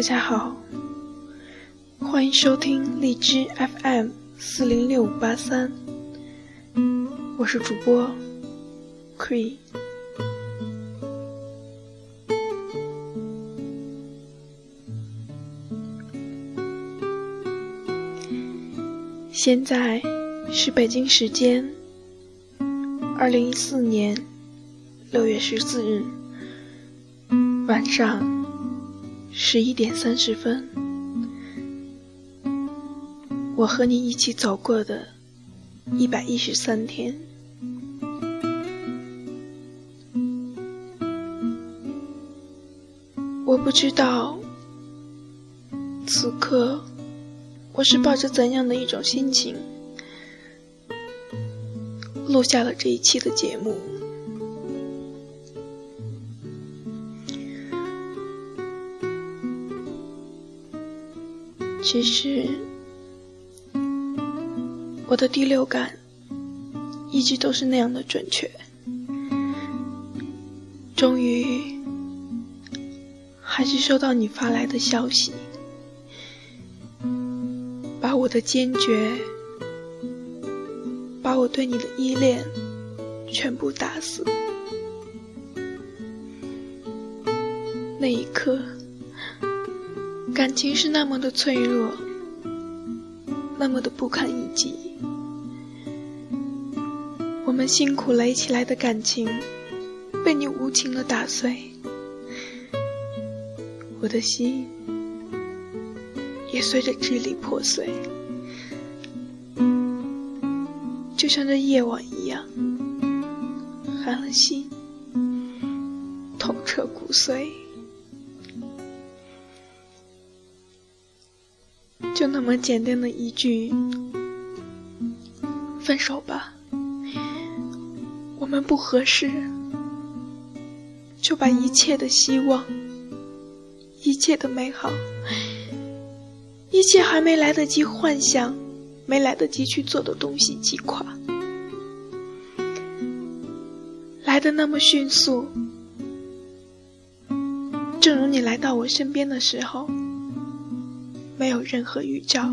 家好，欢迎收听荔枝 FM 四零六五八三，我是主播 Cree。现在是北京时间二零一四年六月十四日晚上。十一点三十分，我和你一起走过的一百一十三天，我不知道此刻我是抱着怎样的一种心情录下了这一期的节目。其实，我的第六感一直都是那样的准确。终于，还是收到你发来的消息，把我的坚决，把我对你的依恋，全部打死。那一刻。感情是那么的脆弱，那么的不堪一击。我们辛苦垒起来的感情，被你无情的打碎。我的心也随着支离破碎，就像这夜晚一样，寒了心，痛彻骨髓。就那么简单的一句“分手吧”，我们不合适，就把一切的希望、一切的美好、一切还没来得及幻想、没来得及去做的东西击垮，来的那么迅速，正如你来到我身边的时候。没有任何预兆，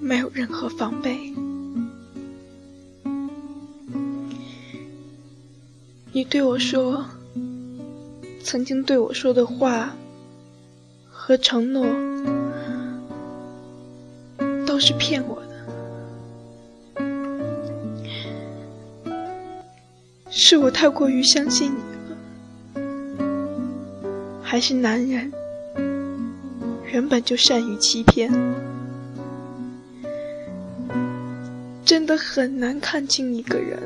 没有任何防备。你对我说，曾经对我说的话和承诺，都是骗我的，是我太过于相信你了，还是男人？原本就善于欺骗，真的很难看清一个人。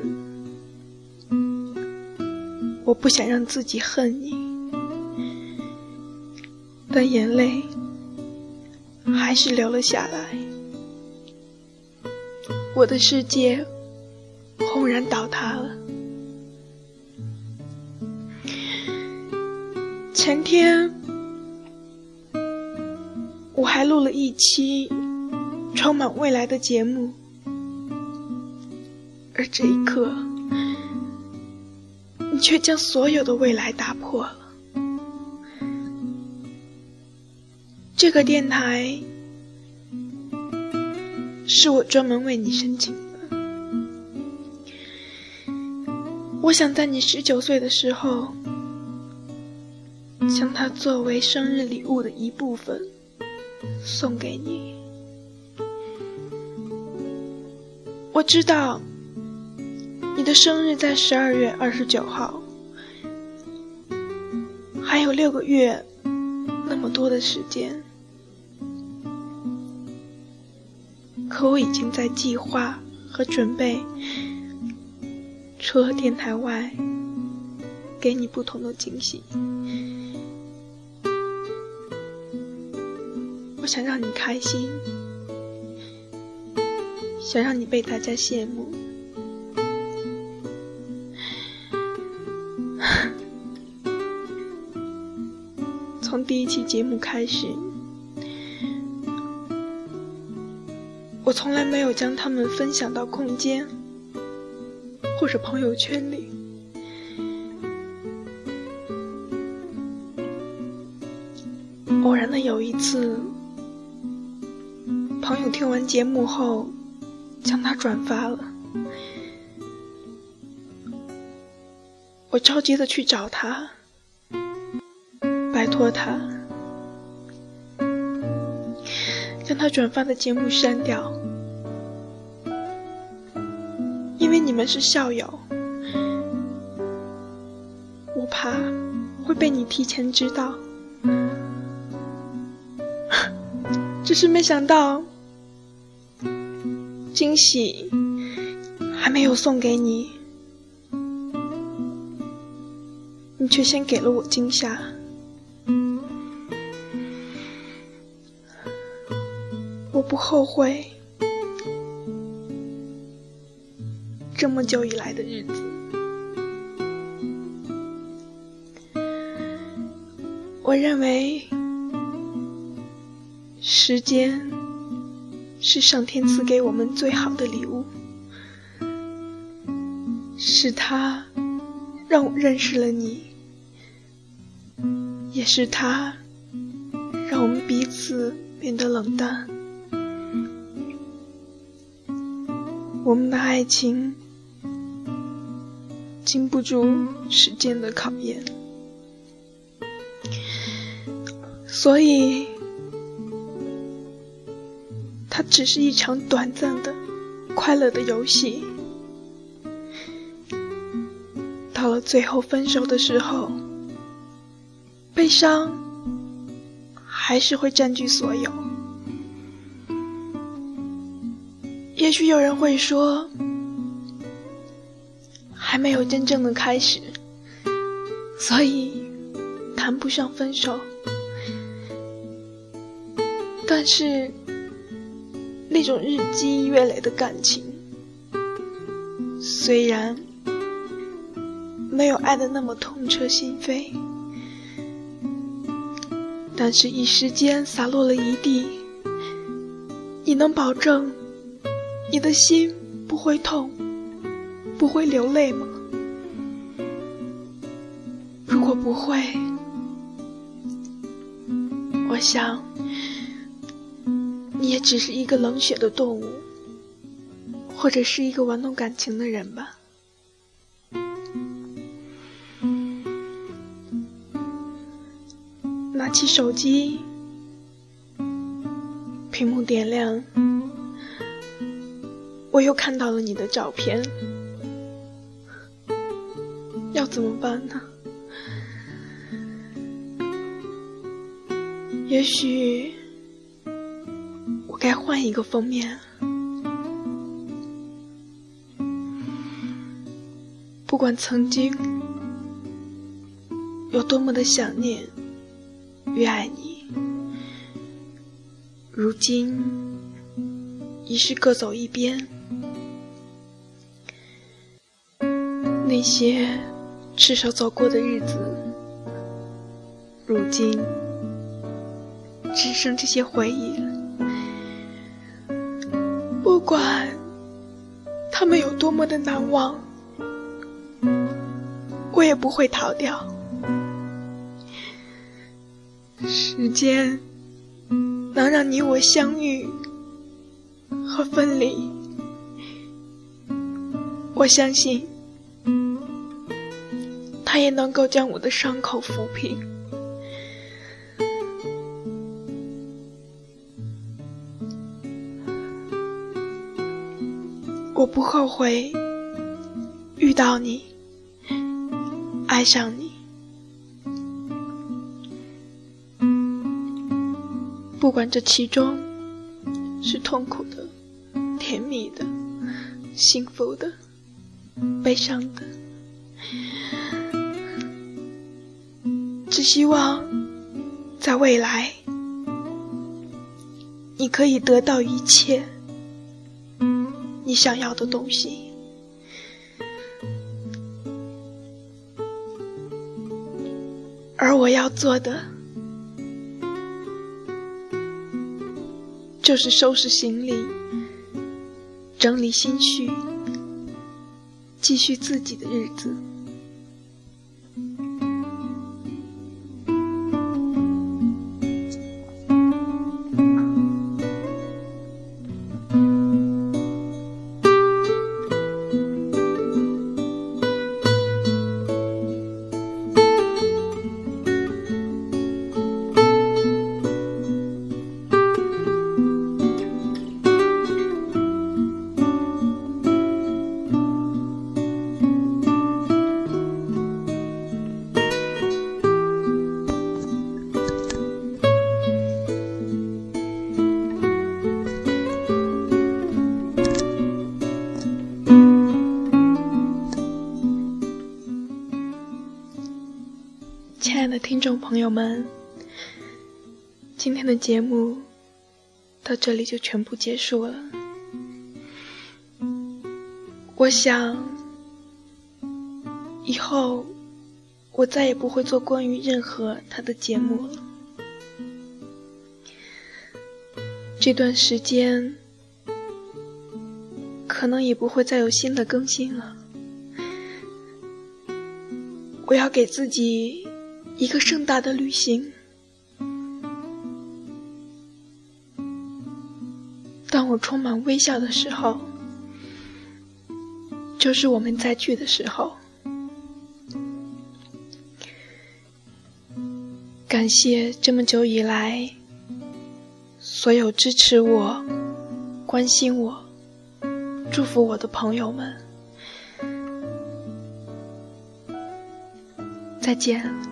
我不想让自己恨你，但眼泪还是流了下来。我的世界轰然倒塌了。前天。我还录了一期充满未来的节目，而这一刻，你却将所有的未来打破了。这个电台是我专门为你申请的，我想在你十九岁的时候，将它作为生日礼物的一部分。送给你。我知道你的生日在十二月二十九号，还有六个月那么多的时间，可我已经在计划和准备，除了电台外，给你不同的惊喜。我想让你开心，想让你被大家羡慕。从第一期节目开始，我从来没有将他们分享到空间或者朋友圈里。偶然的有一次，朋友听完节目后，将它转发了。我着急的去找他，拜托他将他转发的节目删掉，因为你们是校友，我怕会被你提前知道。只是没想到，惊喜还没有送给你。你却先给了我惊吓，我不后悔这么久以来的日子。我认为时间是上天赐给我们最好的礼物，是他让我认识了你。也是他，让我们彼此变得冷淡。我们的爱情经不住时间的考验，所以，它只是一场短暂的、快乐的游戏。到了最后分手的时候。悲伤还是会占据所有。也许有人会说，还没有真正的开始，所以谈不上分手。但是，那种日积月累的感情，虽然没有爱的那么痛彻心扉。但是，一时间洒落了一地，你能保证你的心不会痛，不会流泪吗？如果不会，我想你也只是一个冷血的动物，或者是一个玩弄感情的人吧。拿起手机，屏幕点亮，我又看到了你的照片，要怎么办呢？也许该换一个封面，不管曾经有多么的想念。越爱你，如今已是各走一边。那些赤手走过的日子，如今只剩这些回忆了。管他们有多么的难忘，我也不会逃掉。时间能让你我相遇和分离，我相信，它也能够将我的伤口抚平。不后悔遇到你，爱上你。不管这其中是痛苦的、甜蜜的、幸福的、悲伤的，只希望在未来，你可以得到一切你想要的东西，而我要做的。就是收拾行李，整理心绪，继续自己的日子。朋友们，今天的节目到这里就全部结束了。我想，以后我再也不会做关于任何他的节目了。这段时间，可能也不会再有新的更新了。我要给自己一个盛大的旅行。当我充满微笑的时候，就是我们再聚的时候。感谢这么久以来所有支持我、关心我、祝福我的朋友们。再见。